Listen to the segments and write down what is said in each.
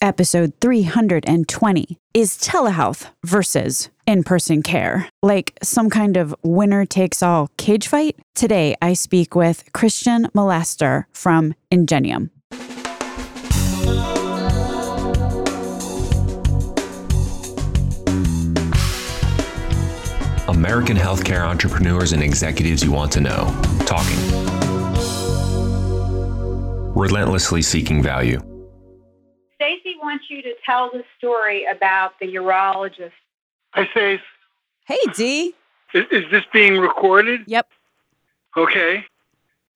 episode 320 Is telehealth versus in person care like some kind of winner takes all cage fight? Today, I speak with Christian Milaster from Ingenium. American healthcare entrepreneurs and executives you want to know. Talking. Relentlessly seeking value. Stacy wants you to tell the story about the urologist. Hi, Stace. Hey, D. Is, is this being recorded? Yep. Okay.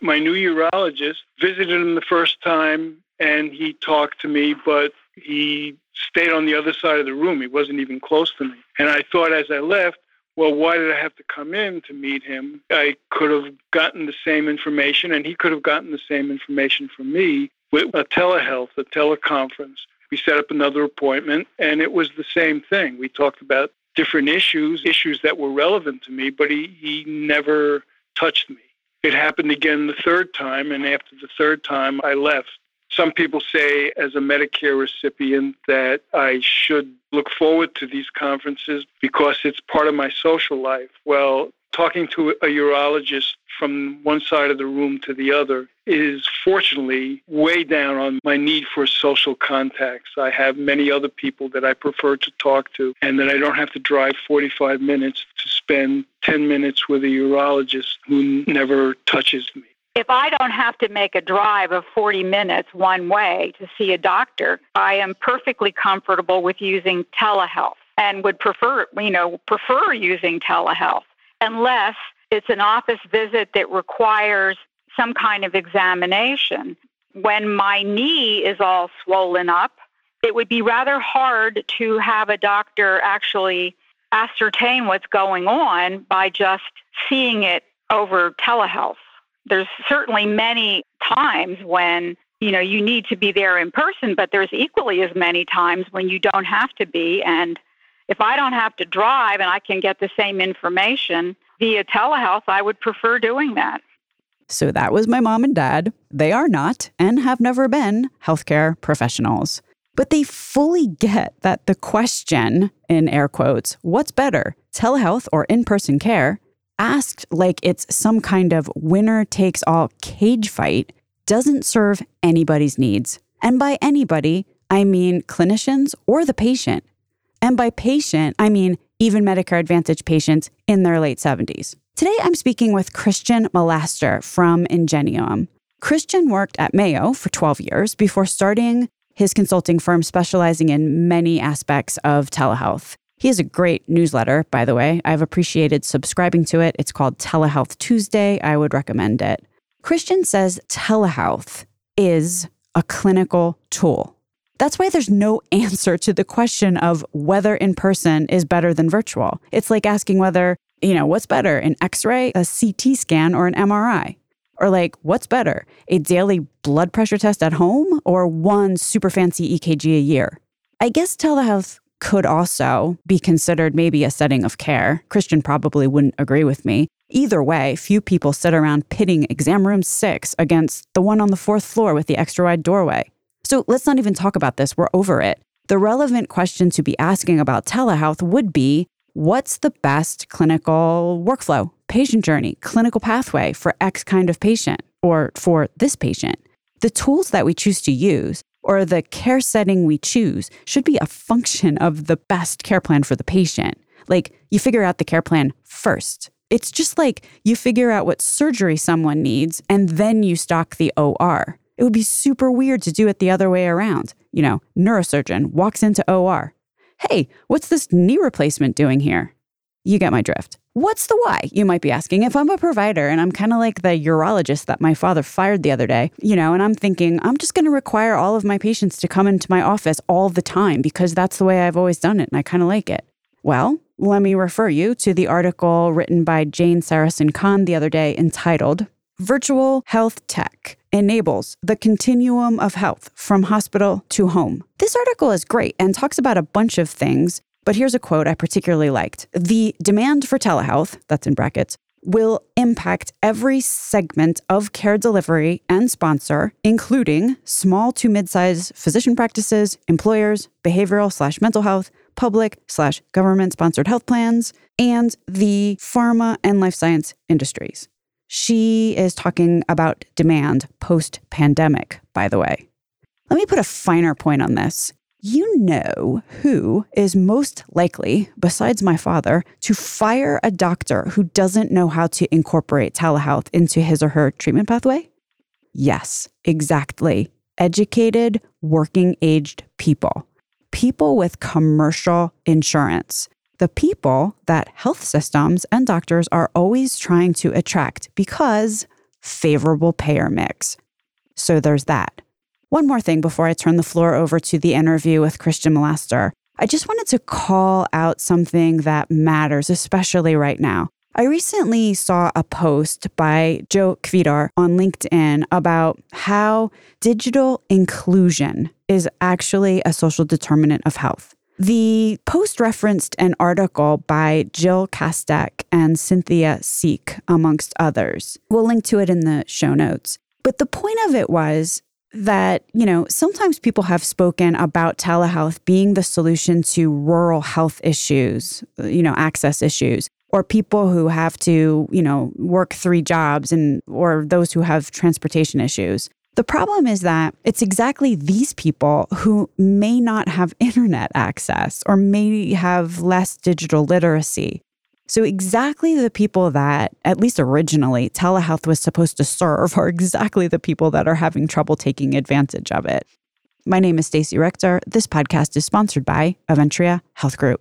My new urologist visited him the first time and he talked to me, but he stayed on the other side of the room. He wasn't even close to me. And I thought as I left, well, why did I have to come in to meet him? I could have gotten the same information, and he could have gotten the same information from me with a telehealth, a teleconference. We set up another appointment, and it was the same thing. We talked about different issues, issues that were relevant to me, but he, he never touched me. It happened again the third time, and after the third time, I left. Some people say, as a Medicare recipient, that I should look forward to these conferences because it's part of my social life. Well, talking to a urologist from one side of the room to the other is fortunately way down on my need for social contacts. I have many other people that I prefer to talk to, and that I don't have to drive 45 minutes to spend 10 minutes with a urologist who never touches me if I don't have to make a drive of 40 minutes one way to see a doctor, I am perfectly comfortable with using telehealth and would prefer, you know, prefer using telehealth unless it's an office visit that requires some kind of examination. When my knee is all swollen up, it would be rather hard to have a doctor actually ascertain what's going on by just seeing it over telehealth. There's certainly many times when you know you need to be there in person but there's equally as many times when you don't have to be. And if i don't have to drive and i can get the same information via telehealth i would prefer doing that so that was my mom and dad they are not and have never been healthcare professionals but they fully get that the question in air quotes what's better telehealth or in-person care asked like it's some kind of winner takes all cage fight doesn't serve anybody's needs. And by anybody, I mean clinicians or the patient. And by patient, I mean even Medicare Advantage patients in their late 70s. Today, I'm speaking with Christian Milaster from Ingenium. Christian worked at Mayo for 12 years before starting his consulting firm specializing in many aspects of telehealth. He has a great newsletter, by the way. I've appreciated subscribing to it. It's called Telehealth Tuesday. I would recommend it. Christian says telehealth is a clinical tool. That's why there's no answer to the question of whether in person is better than virtual. It's like asking whether, you know, what's better, an x ray, a CT scan, or an MRI? Or like, what's better, a daily blood pressure test at home or one super fancy EKG a year? I guess telehealth could also be considered maybe a setting of care. Christian probably wouldn't agree with me. Either way, few people sit around pitting exam room six against the one on the fourth floor with the extra wide doorway. So let's not even talk about this. We're over it. The relevant question to be asking about telehealth would be what's the best clinical workflow, patient journey, clinical pathway for X kind of patient or for this patient? The tools that we choose to use or the care setting we choose should be a function of the best care plan for the patient. Like you figure out the care plan first. It's just like you figure out what surgery someone needs and then you stock the OR. It would be super weird to do it the other way around. You know, neurosurgeon walks into OR. Hey, what's this knee replacement doing here? You get my drift. What's the why? You might be asking. If I'm a provider and I'm kind of like the urologist that my father fired the other day, you know, and I'm thinking, I'm just going to require all of my patients to come into my office all the time because that's the way I've always done it and I kind of like it. Well, let me refer you to the article written by Jane Sarasohn Kahn the other day entitled Virtual Health Tech Enables the Continuum of Health from Hospital to Home. This article is great and talks about a bunch of things but here's a quote I particularly liked The demand for telehealth, that's in brackets, will impact every segment of care delivery and sponsor, including small to mid-sized physician practices, employers, behavioral slash mental health, public slash government sponsored health plans, and the pharma and life science industries. She is talking about demand post pandemic, by the way. Let me put a finer point on this. You know who is most likely, besides my father, to fire a doctor who doesn't know how to incorporate telehealth into his or her treatment pathway? Yes, exactly. Educated, working aged people. People with commercial insurance. The people that health systems and doctors are always trying to attract because favorable payer mix. So there's that. One more thing before I turn the floor over to the interview with Christian Milaster. I just wanted to call out something that matters, especially right now. I recently saw a post by Joe Kvedar on LinkedIn about how digital inclusion is actually a social determinant of health. The post referenced an article by Jill Castek and Cynthia Sieck, amongst others. We'll link to it in the show notes. But the point of it was that, you know, sometimes people have spoken about telehealth being the solution to rural health issues, you know, access issues, or people who have to, you know, work three jobs and or those who have transportation issues. The problem is that it's exactly these people who may not have internet access or may have less digital literacy so, exactly the people that, at least originally, telehealth was supposed to serve are exactly the people that are having trouble taking advantage of it. My name is Stacey Richter. This podcast is sponsored by Aventria Health Group.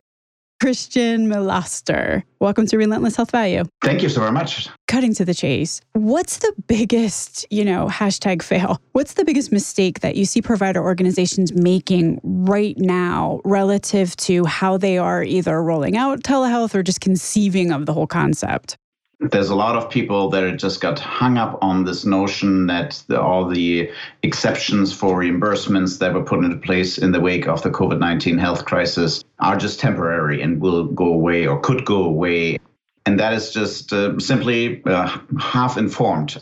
Christian Milaster. Welcome to Relentless Health Value. Thank you so very much. Cutting to the chase, what's the biggest, you know, hashtag fail? What's the biggest mistake that you see provider organizations making right now relative to how they are either rolling out telehealth or just conceiving of the whole concept? There's a lot of people that just got hung up on this notion that the, all the exceptions for reimbursements that were put into place in the wake of the COVID 19 health crisis are just temporary and will go away or could go away. And that is just uh, simply uh, half informed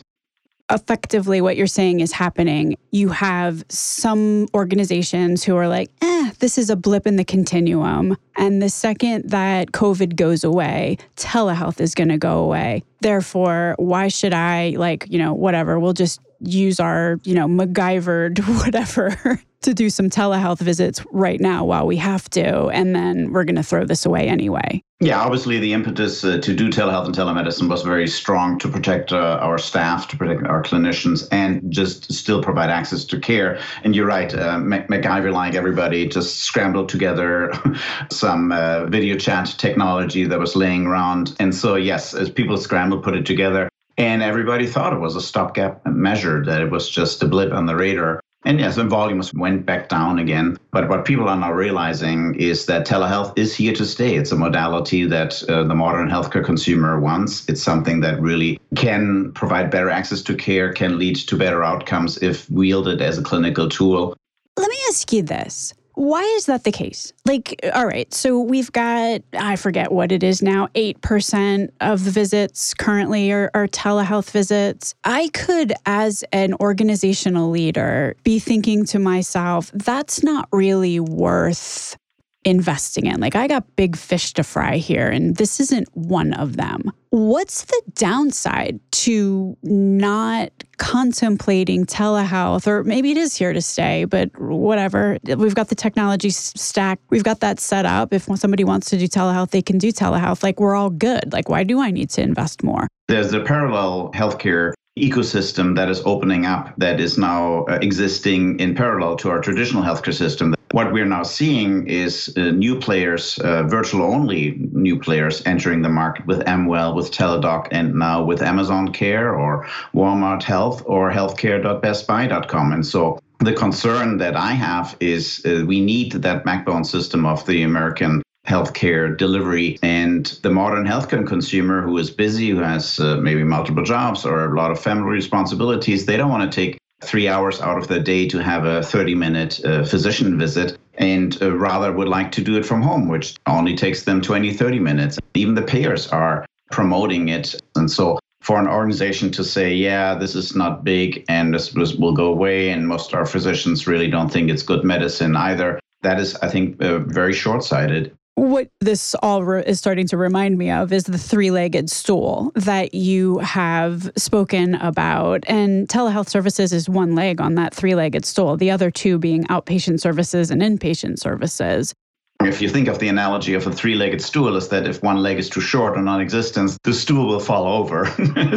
effectively what you're saying is happening. You have some organizations who are like, eh, this is a blip in the continuum. And the second that COVID goes away, telehealth is going to go away. Therefore, why should I, like, you know, whatever, we'll just use our, you know, MacGyvered whatever to do some telehealth visits right now while we have to. And then we're going to throw this away anyway. Yeah, obviously, the impetus uh, to do telehealth and telemedicine was very strong to protect uh, our staff, to protect our clinicians, and just still provide access to care. And you're right, uh, MacGyver, like everybody, just scrambled together some uh, video chat technology that was laying around. And so, yes, as people scrambled, put it together, and everybody thought it was a stopgap measure, that it was just a blip on the radar. And yes, the volumes went back down again. But what people are now realizing is that telehealth is here to stay. It's a modality that uh, the modern healthcare consumer wants. It's something that really can provide better access to care, can lead to better outcomes if wielded as a clinical tool. Let me ask you this. Why is that the case? Like, all right, so we've got, I forget what it is now, 8% of the visits currently are, are, telehealth visits. I could, as an organizational leader, be thinking to myself, that's not really worth investing in. Like, I got big fish to fry here, and this isn't one of them. What's the downside to not contemplating telehealth? Or maybe it is here to stay, but whatever. We've got the technology stack, we've got that set up. If somebody wants to do telehealth, they can do telehealth. Like, we're all good. Like, why do I need to invest more? There's a parallel healthcare ecosystem that is opening up that is now uh, existing in parallel to our traditional healthcare system. What we're now seeing is uh, new players, uh, virtual only new players entering the market with Amwell, with Teladoc, and now with Amazon Care or Walmart Health or healthcare.bestbuy.com. And so the concern that I have is uh, we need that backbone system of the American healthcare delivery and the modern healthcare consumer who is busy who has uh, maybe multiple jobs or a lot of family responsibilities they don't want to take three hours out of the day to have a 30 minute uh, physician visit and uh, rather would like to do it from home which only takes them 20 30 minutes even the payers are promoting it. And so for an organization to say, yeah, this is not big and this, this will go away, and most of our physicians really don't think it's good medicine either, that is, I think, uh, very short sighted. What this all re- is starting to remind me of is the three legged stool that you have spoken about. And telehealth services is one leg on that three legged stool, the other two being outpatient services and inpatient services. If you think of the analogy of a three legged stool, is that if one leg is too short or non existent, the stool will fall over.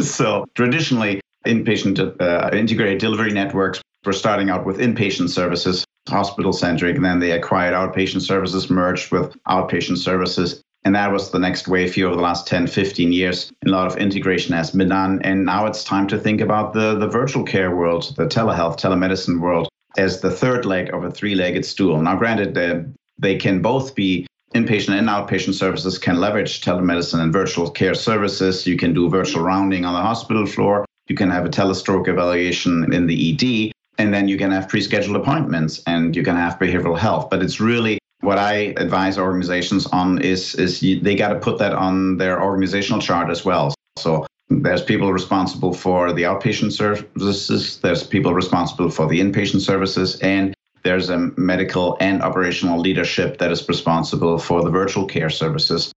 so traditionally, inpatient uh, integrated delivery networks were starting out with inpatient services, hospital centric, and then they acquired outpatient services, merged with outpatient services. And that was the next wave here over the last 10, 15 years. A lot of integration has been done. And now it's time to think about the, the virtual care world, the telehealth, telemedicine world as the third leg of a three legged stool. Now, granted, the they can both be inpatient and outpatient services can leverage telemedicine and virtual care services. You can do virtual rounding on the hospital floor. You can have a telestroke evaluation in the ED, and then you can have pre-scheduled appointments and you can have behavioral health. But it's really what I advise organizations on is is they got to put that on their organizational chart as well. So there's people responsible for the outpatient services. There's people responsible for the inpatient services, and there's a medical and operational leadership that is responsible for the virtual care services.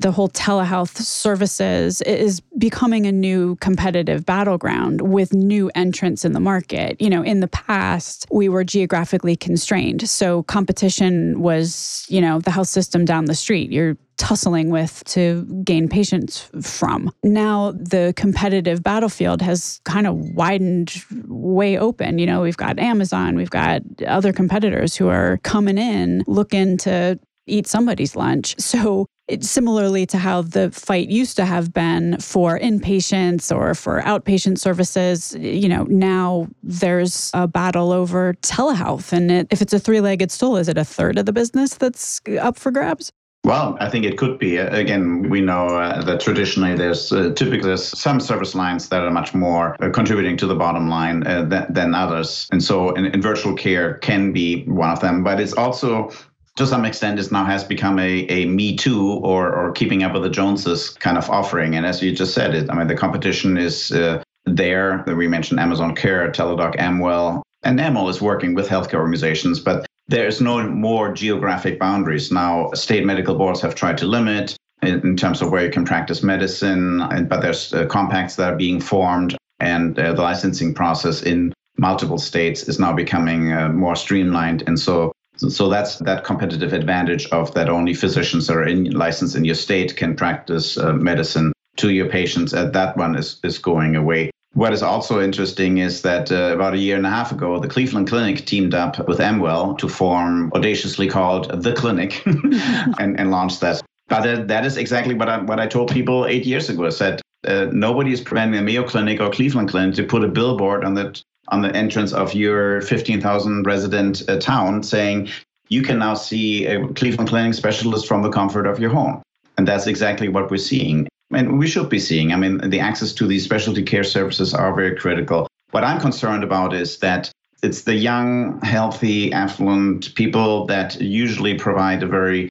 The whole telehealth services is becoming a new competitive battleground with new entrants in the market. You know, in the past, we were geographically constrained. So competition was, you know, the health system down the street. You're tussling with to gain patients from. Now the competitive battlefield has kind of widened way open. You know, we've got Amazon, we've got other competitors who are coming in looking to eat somebody's lunch. So it's similarly to how the fight used to have been for inpatients or for outpatient services, you know, now there's a battle over telehealth. And it, if it's a three legged stool, is it a third of the business that's up for grabs? Well, I think it could be. Again, we know uh, that traditionally there's uh, typically there's some service lines that are much more uh, contributing to the bottom line uh, than, than, others. And so in, in, virtual care can be one of them. But it's also to some extent this now has become a, a me too or, or keeping up with the joneses kind of offering. And as you just said it i mean the competition is uh, there. We mentioned amazon care teladoc amwell and amwell is working with healthcare organizations but there's no more geographic boundaries. Now state medical boards have tried to limit in, in terms of where you can practice medicine and, but there's uh, compacts that are being formed and uh, the licensing process in multiple states is now becoming uh, more streamlined. And so so that's that competitive advantage of that only physicians that are in licensed in your state can practice uh, medicine to your patients. Uh, that one is, is going away. What is also interesting is that uh, about a year and a half ago, the Cleveland Clinic teamed up with Amwell to form audaciously called the Clinic and, and launched that. But that, that is exactly what I, what I told people eight years ago. I said, uh, nobody is preventing the Mayo Clinic or Cleveland Clinic to put a billboard on that on the entrance of your 15,000 resident uh, town saying you can now see a Cleveland Clinic specialist from the comfort of your home. And that's exactly what we're seeing. And we should be seeing. I mean, the access to these specialty care services are very critical. What I'm concerned about is that it's the young, healthy, affluent people that usually provide a very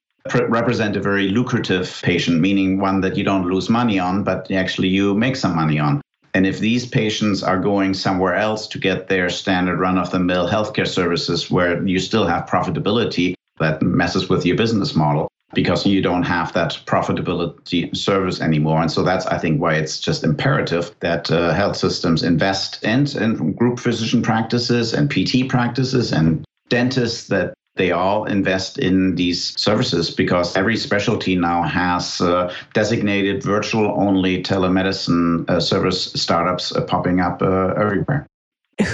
represent a very lucrative patient, meaning one that you don't lose money on, but actually you make some money on. And if these patients are going somewhere else to get their standard run of the mill healthcare services where you still have profitability, that messes with your business model because you don't have that profitability service anymore. And so that's, I think, why it's just imperative that uh, health systems invest in, in group physician practices and PT practices and dentists that they all invest in these services because every specialty now has uh, designated virtual only telemedicine uh, service startups uh, popping up uh, everywhere.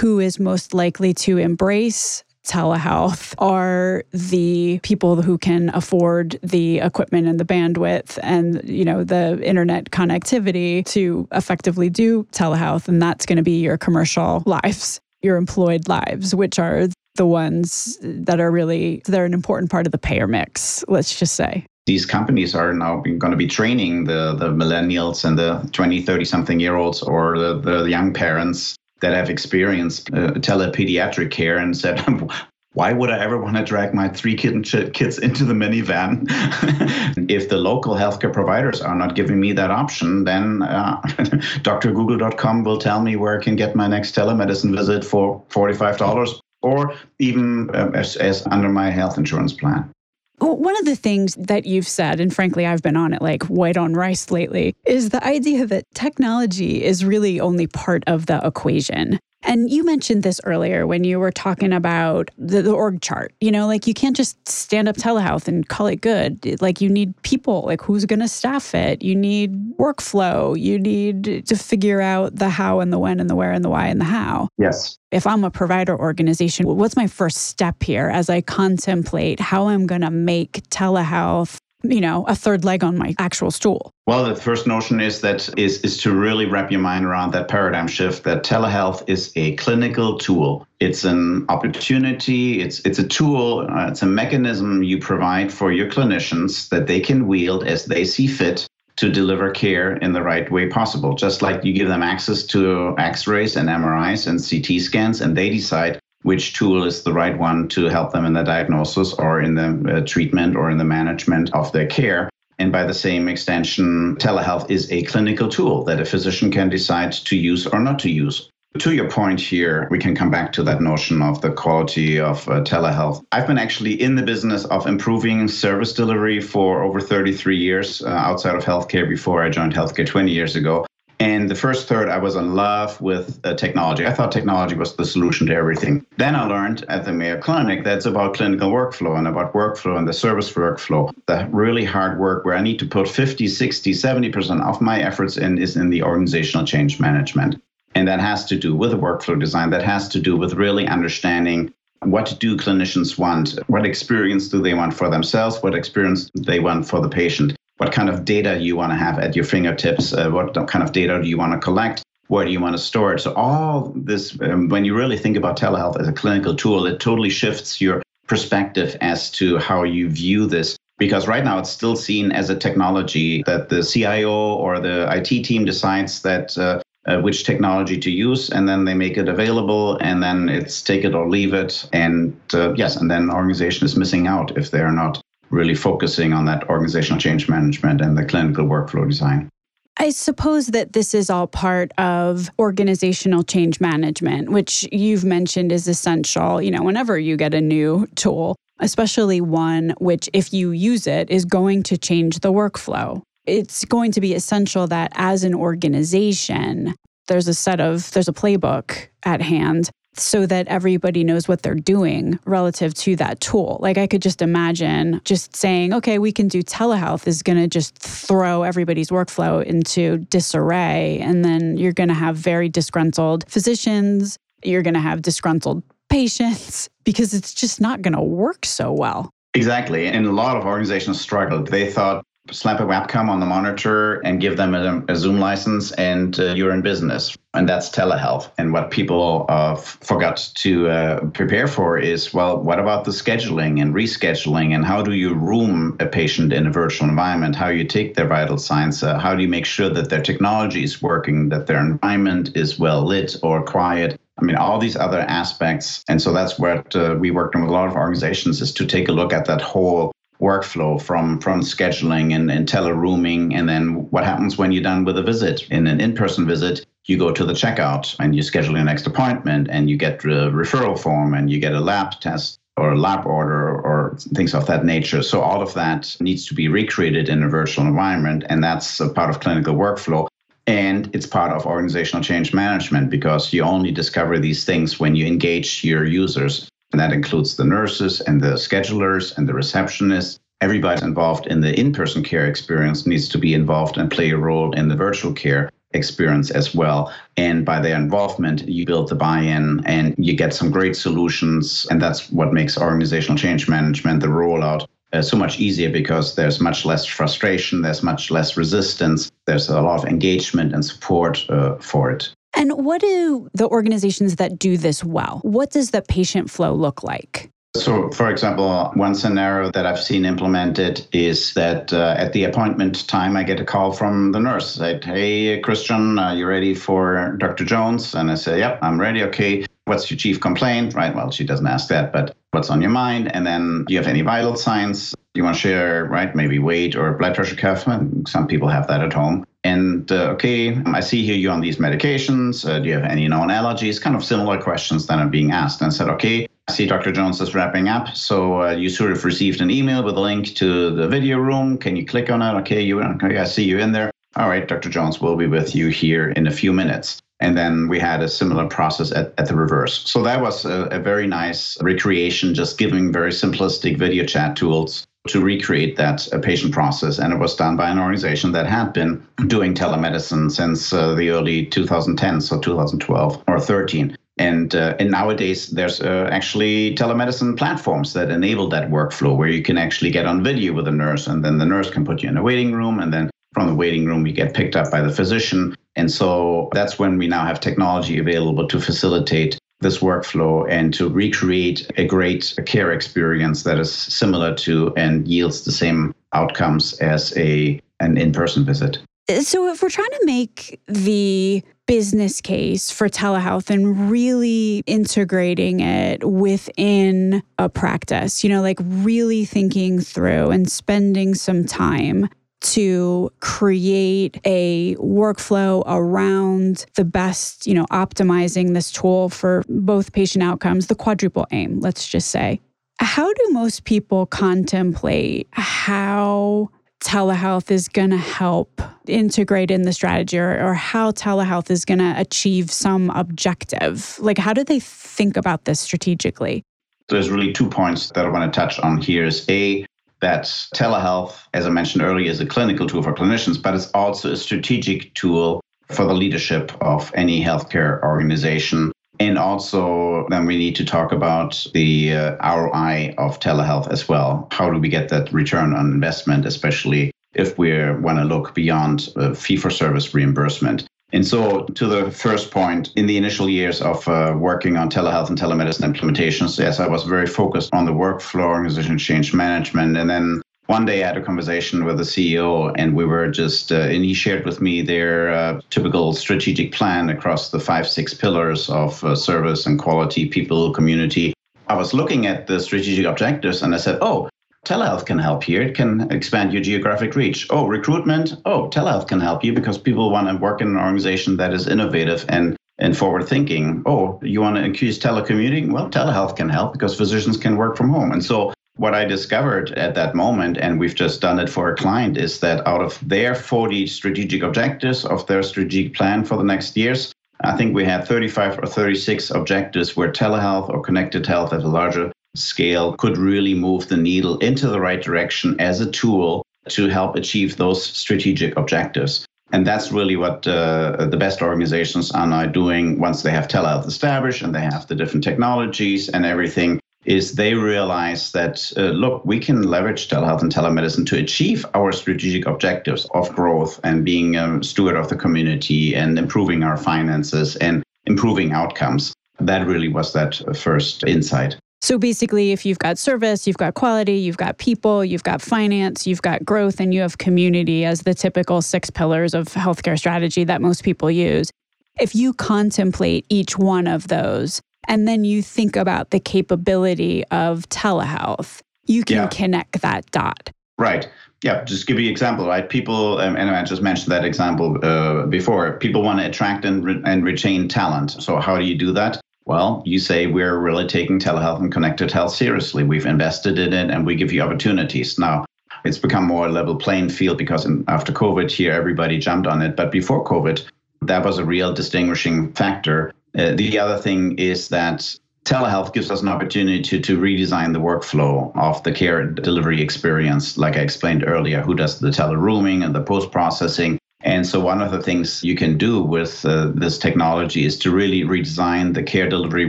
Who is most likely to embrace telehealth are the people who can afford the equipment and the bandwidth and you know the internet connectivity to effectively do telehealth and that's going to be your commercial lives your employed lives which are the ones that are really they're an important part of the payer mix let's just say these companies are now going to be training the, the millennials and the 20 30 something year olds or the, the young parents that have experienced uh, telepediatric care and said Why would I ever want to drag my three kitten kids into the minivan? if the local healthcare providers are not giving me that option, then uh, drgoogle.com will tell me where I can get my next telemedicine visit for $45 or even uh, as, as under my health insurance plan. One of the things that you've said, and frankly, I've been on it like white on rice lately, is the idea that technology is really only part of the equation. And you mentioned this earlier when you were talking about the, the, org chart. You know, like you can't just stand up telehealth and call it good. Like you need people, like who's going to staff it? You need workflow. You need to figure out the how and the when and the where and the why and the how. Yes. If I'm a provider organization, what's my first step here as I contemplate how I'm going to make telehealth you know, a third leg on my actual stool? Well, the first notion is that is is to really wrap your mind around that paradigm shift that telehealth is a clinical tool. It's an opportunity, it's it's a tool, uh, it's a mechanism you provide for your clinicians that they can wield as they see fit to deliver care in the right way possible. Just like you give them access to x-rays and MRIs and CT scans and they decide which tool is the right one to help them in the diagnosis or in the uh, treatment or in the management of their care. And by the same extension, telehealth is a clinical tool that a physician can decide to use or not to use. To your point here, we can come back to that notion of the quality of uh, telehealth. I've been actually in the business of improving service delivery for over 33 years uh, outside of healthcare before I joined healthcare 20 years ago. And the first third, I was in love with uh, technology. I thought technology was the solution to everything. Then I learned at the Mayo Clinic that's about clinical workflow and about workflow and the service workflow. The really hard work where I need to put 50, 60, 70% of my efforts in is in the organizational change management. And that has to do with the workflow design, that has to do with really understanding what do clinicians want? What experience do they want for themselves? What experience they want for the patient? What kind of data you want to have at your fingertips, uh, what kind of data do you want to collect, where do you want to store it. So, all this, um, when you really think about telehealth as a clinical tool, it totally shifts your perspective as to how you view this. Because right now it's still seen as a technology that the CIO or the IT team decides that uh, uh, which technology to use, and then they make it available, and then it's take it or leave it. And uh, yes, and then organization is missing out if they're not really focusing on that organizational change management and the clinical workflow design. I suppose that this is all part of organizational change management, which you've mentioned is essential, you know, whenever you get a new tool, especially one which, if you use it, is going to change the workflow. It's going to be essential that as an organization, there's a set of, there's a playbook at hand so that everybody knows what they're doing relative to that tool. Like I could just imagine just saying, okay, we can do telehealth is going to just throw everybody's workflow into disarray. And then you're going to have very disgruntled physicians, you're going to have disgruntled patients because it's just not going to work so well. Exactly. And a lot of organizations struggled. They thought slap a webcam on the monitor and give them a, a Zoom license, and uh, you're in business. And that's telehealth. And what people uh, forgot to uh, prepare for is well, what about the scheduling and rescheduling? And how do you room a patient in a virtual environment? How you take their vital signs? Uh, how do you make sure that their technology is working, that their environment is well lit or quiet? I mean, all these other aspects. And so that's what uh, we worked on with a lot of organizations is to take a look at that whole workflow from from scheduling and, and telerooming and then what happens when you're done with a visit? In an in-person visit you go to the checkout and you schedule your next appointment and you get a referral form and you get a lab test or a lab order or things of that nature. So all of that needs to be recreated in a virtual environment and that's a part of clinical workflow. And it's part of organizational change management because you only discover these things when you engage your users and that includes the nurses and the schedulers and the receptionists. Everybody involved in the in person care experience needs to be involved and play a role in the virtual care experience as well. And by their involvement, you build the buy in and you get some great solutions. And that's what makes organizational change management, the rollout, uh, so much easier because there's much less frustration, there's much less resistance, there's a lot of engagement and support uh, for it. And what do the organizations that do this well? What does the patient flow look like? So, for example, one scenario that I've seen implemented is that uh, at the appointment time, I get a call from the nurse. Said, "Hey, Christian, are you ready for Dr. Jones?" And I say, "Yep, I'm ready. Okay, what's your chief complaint, right? Well, she doesn't ask that, but what's on your mind? And then do you have any vital signs? you want to share, right? Maybe weight or blood pressure cuff. Some people have that at home. And uh, okay, I see here you're on these medications. Uh, do you have any known allergies? Kind of similar questions that are being asked. And I said, okay, I see Dr. Jones is wrapping up. So uh, you sort of received an email with a link to the video room. Can you click on it? Okay, you okay, I see you in there. All right, Dr. Jones will be with you here in a few minutes. And then we had a similar process at, at the reverse. So that was a, a very nice recreation, just giving very simplistic video chat tools to recreate that uh, patient process. And it was done by an organization that had been doing telemedicine since uh, the early 2010s, so 2012 or 13. And, uh, and nowadays, there's uh, actually telemedicine platforms that enable that workflow where you can actually get on video with a nurse, and then the nurse can put you in a waiting room, and then from the waiting room, you get picked up by the physician. And so that's when we now have technology available to facilitate this workflow and to recreate a great care experience that is similar to and yields the same outcomes as a an in-person visit. So if we're trying to make the business case for telehealth and really integrating it within a practice, you know, like really thinking through and spending some time to create a workflow around the best, you know, optimizing this tool for both patient outcomes, the quadruple aim, let's just say. How do most people contemplate how telehealth is going to help integrate in the strategy or, or how telehealth is going to achieve some objective? Like, how do they think about this strategically? There's really two points that I want to touch on here is A, that telehealth, as I mentioned earlier, is a clinical tool for clinicians, but it's also a strategic tool for the leadership of any healthcare organization. And also, then we need to talk about the uh, ROI of telehealth as well. How do we get that return on investment, especially if we want to look beyond uh, fee for service reimbursement? And so, to the first point, in the initial years of uh, working on telehealth and telemedicine implementations, yes, I was very focused on the workflow, organization change management. And then one day I had a conversation with the CEO, and we were just, uh, and he shared with me their uh, typical strategic plan across the five, six pillars of uh, service and quality, people, community. I was looking at the strategic objectives and I said, oh, telehealth can help here. It can expand your geographic reach. Oh, recruitment. Oh, telehealth can help you because people want to work in an organization that is innovative and and forward thinking. Oh, you want to increase telecommuting? Well, telehealth can help because physicians can work from home. And so what I discovered at that moment, and we've just done it for a client, is that out of their 40 strategic objectives of their strategic plan for the next years, I think we had 35 or 36 objectives where telehealth or connected health as a larger scale could really move the needle into the right direction as a tool to help achieve those strategic objectives. And that's really what uh, the best organizations are now doing once they have telehealth established and they have the different technologies and everything is they realize that uh, look we can leverage telehealth and telemedicine to achieve our strategic objectives of growth and being a steward of the community and improving our finances and improving outcomes that really was that first insight so basically, if you've got service, you've got quality, you've got people, you've got finance, you've got growth, and you have community as the typical six pillars of healthcare strategy that most people use. If you contemplate each one of those and then you think about the capability of telehealth, you can yeah. connect that dot. Right. Yeah, just give you an example, right? People, um, and I just mentioned that example uh, before. People want to attract and, re- and retain talent. So how do you do that? Well, you say we're really taking telehealth and connected health seriously. We've invested in it and we give you opportunities. Now, it's become more a level playing field because in, after COVID here, everybody jumped on it. But before COVID, that was a real distinguishing factor. Uh, the other thing is that telehealth gives us an opportunity to, to redesign the workflow of the care delivery experience. Like I explained earlier, who does the telerooming and the post processing, and so, one of the things you can do with uh, this technology is to really redesign the care delivery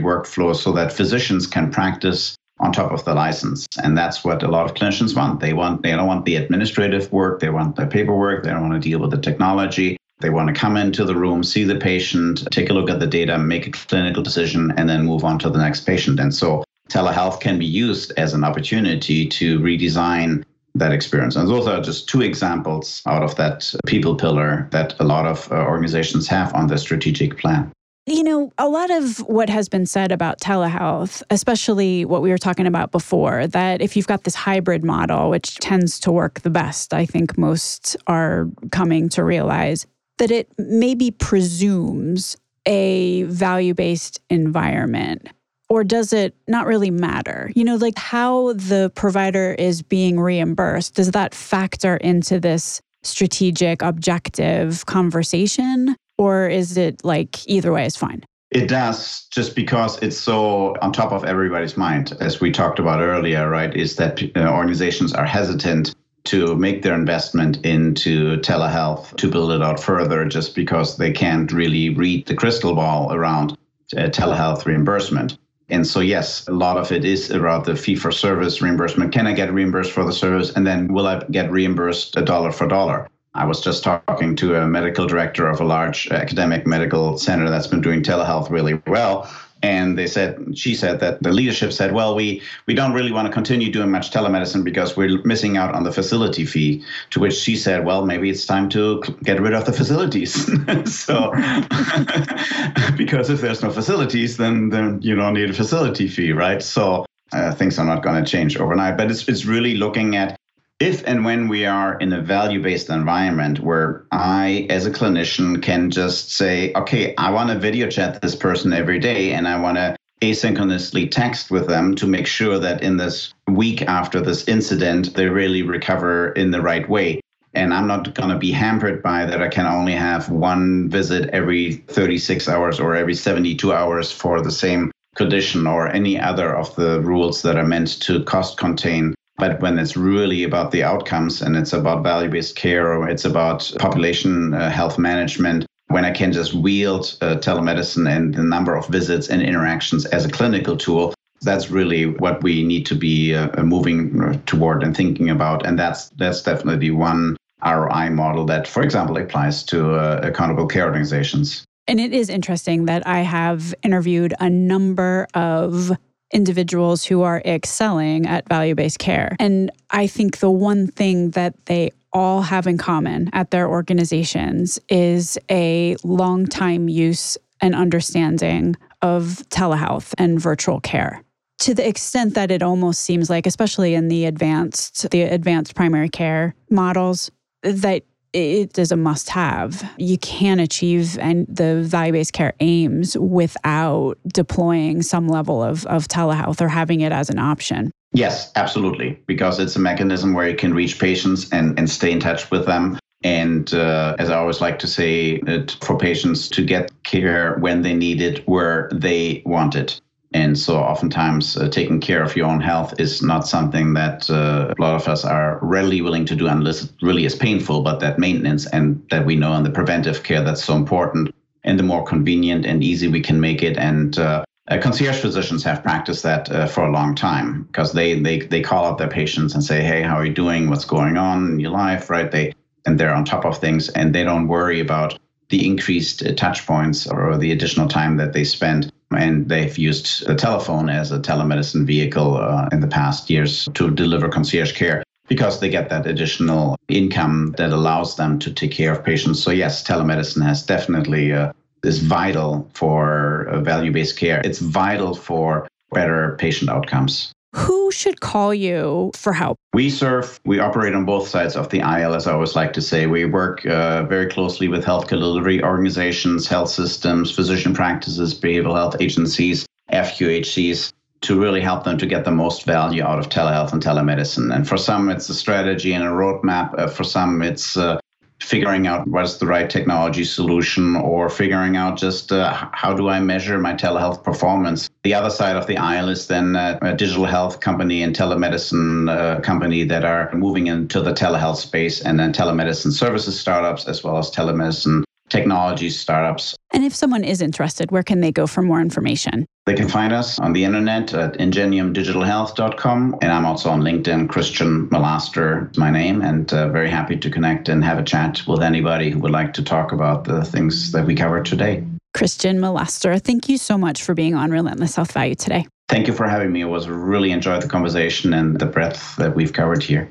workflow so that physicians can practice on top of the license. And that's what a lot of clinicians want. They want they don't want the administrative work, they want the paperwork, they don't want to deal with the technology. They want to come into the room, see the patient, take a look at the data, make a clinical decision, and then move on to the next patient. And so telehealth can be used as an opportunity to redesign that experience. And those are just two examples out of that people pillar that a lot of uh, organizations have on their strategic plan. You know, a lot of what has been said about telehealth, especially what we were talking about before, that if you've got this hybrid model, which tends to work the best, I think most are coming to realize that it maybe presumes a value based environment. Or does it not really matter? You know, like how the provider is being reimbursed, does that factor into this strategic, objective conversation? Or is it like either way is fine? It does, just because it's so on top of everybody's mind, as we talked about earlier, right? Is that uh, organizations are hesitant to make their investment into telehealth to build it out further just because they can't really read the crystal ball around uh, telehealth reimbursement. And so, yes, a lot of it is around the fee for service reimbursement. Can I get reimbursed for the service? And then will I get reimbursed a dollar for dollar? I was just talking to a medical director of a large academic medical center that's been doing telehealth really well and they said she said that the leadership said well we we don't really want to continue doing much telemedicine because we're missing out on the facility fee. To which she said well maybe it's time to get rid of the facilities. So because if there's no facilities then then you don't need a facility fee right? So uh, things are not going to change overnight. But it's it's really looking at if and when we are in a value based environment where I, as a clinician, can just say, okay, I want to video chat this person every day and I want to asynchronously text with them to make sure that in this week after this incident, they really recover in the right way. And I'm not going to be hampered by that. I can only have one visit every 36 hours or every 72 hours for the same condition or any other of the rules that are meant to cost contain but when it's really about the outcomes and it's about value based care or it's about population uh, health management, when I can just wield uh, telemedicine and the number of visits and interactions as a clinical tool, that's really what we need to be uh, uh moving toward and thinking about. And that's that's definitely one ROI model that, for example, applies to uh, accountable care organizations. And it is interesting that I have interviewed a number of individuals who are excelling at value based care. And I think the one thing that they all have in common at their organizations is a long time use and understanding of telehealth and virtual care to the extent that it almost seems like especially in the advanced the advanced primary care models that it is a must have. You can't achieve and the value based care aims without deploying some level of, of telehealth or having it as an option. Yes, absolutely. Because it's a mechanism where you can reach patients and, and stay in touch with them. And uh, as I always like to say, it, for patients to get care when they need it, where they want it. And so, oftentimes, uh, taking care of your own health is not something that uh, a lot of us are readily willing to do unless it really is painful. But that maintenance and that we know and the preventive care that's so important, and the more convenient and easy we can make it. And uh, uh concierge physicians have practiced that uh, for a long time because they, they they call up their patients and say, "Hey, how are you doing? What's going on in your life?" Right? They and they're on top of things, and they don't worry about the increased uh, touch points or the additional time that they spend and they've used the telephone as a telemedicine vehicle uh, in the past years to deliver concierge care because they get that additional income that allows them to take care of patients. So yes, telemedicine has definitely uh, is vital for uh, value-based care. It's vital for better patient outcomes. Who should call you for help? We serve, we operate on both sides of the aisle, as I always like to say. We work uh, very closely with healthcare delivery organizations, health systems, physician practices, behavioral health agencies, FQHCs to really help them to get the most value out of telehealth and telemedicine. And for some, it's a strategy and a roadmap. Uh, for some, it's uh, figuring out what's the right technology solution or figuring out just uh, how do I measure my telehealth performance. The other side of the aisle is then uh, a digital health company and telemedicine uh, company that are moving into the telehealth space and then telemedicine services startups as well as telemedicine technology startups. And if someone is interested, where can they go for more information? They can find us on the internet at ingeniumdigitalhealth.com. And I'm also on LinkedIn. Christian Milaster my name, and uh, very happy to connect and have a chat with anybody who would like to talk about the things that we covered today. Christian Milaster, thank you so much for being on Relentless Health Value today. Thank you for having me. It was really enjoyed the conversation and the breadth that we've covered here.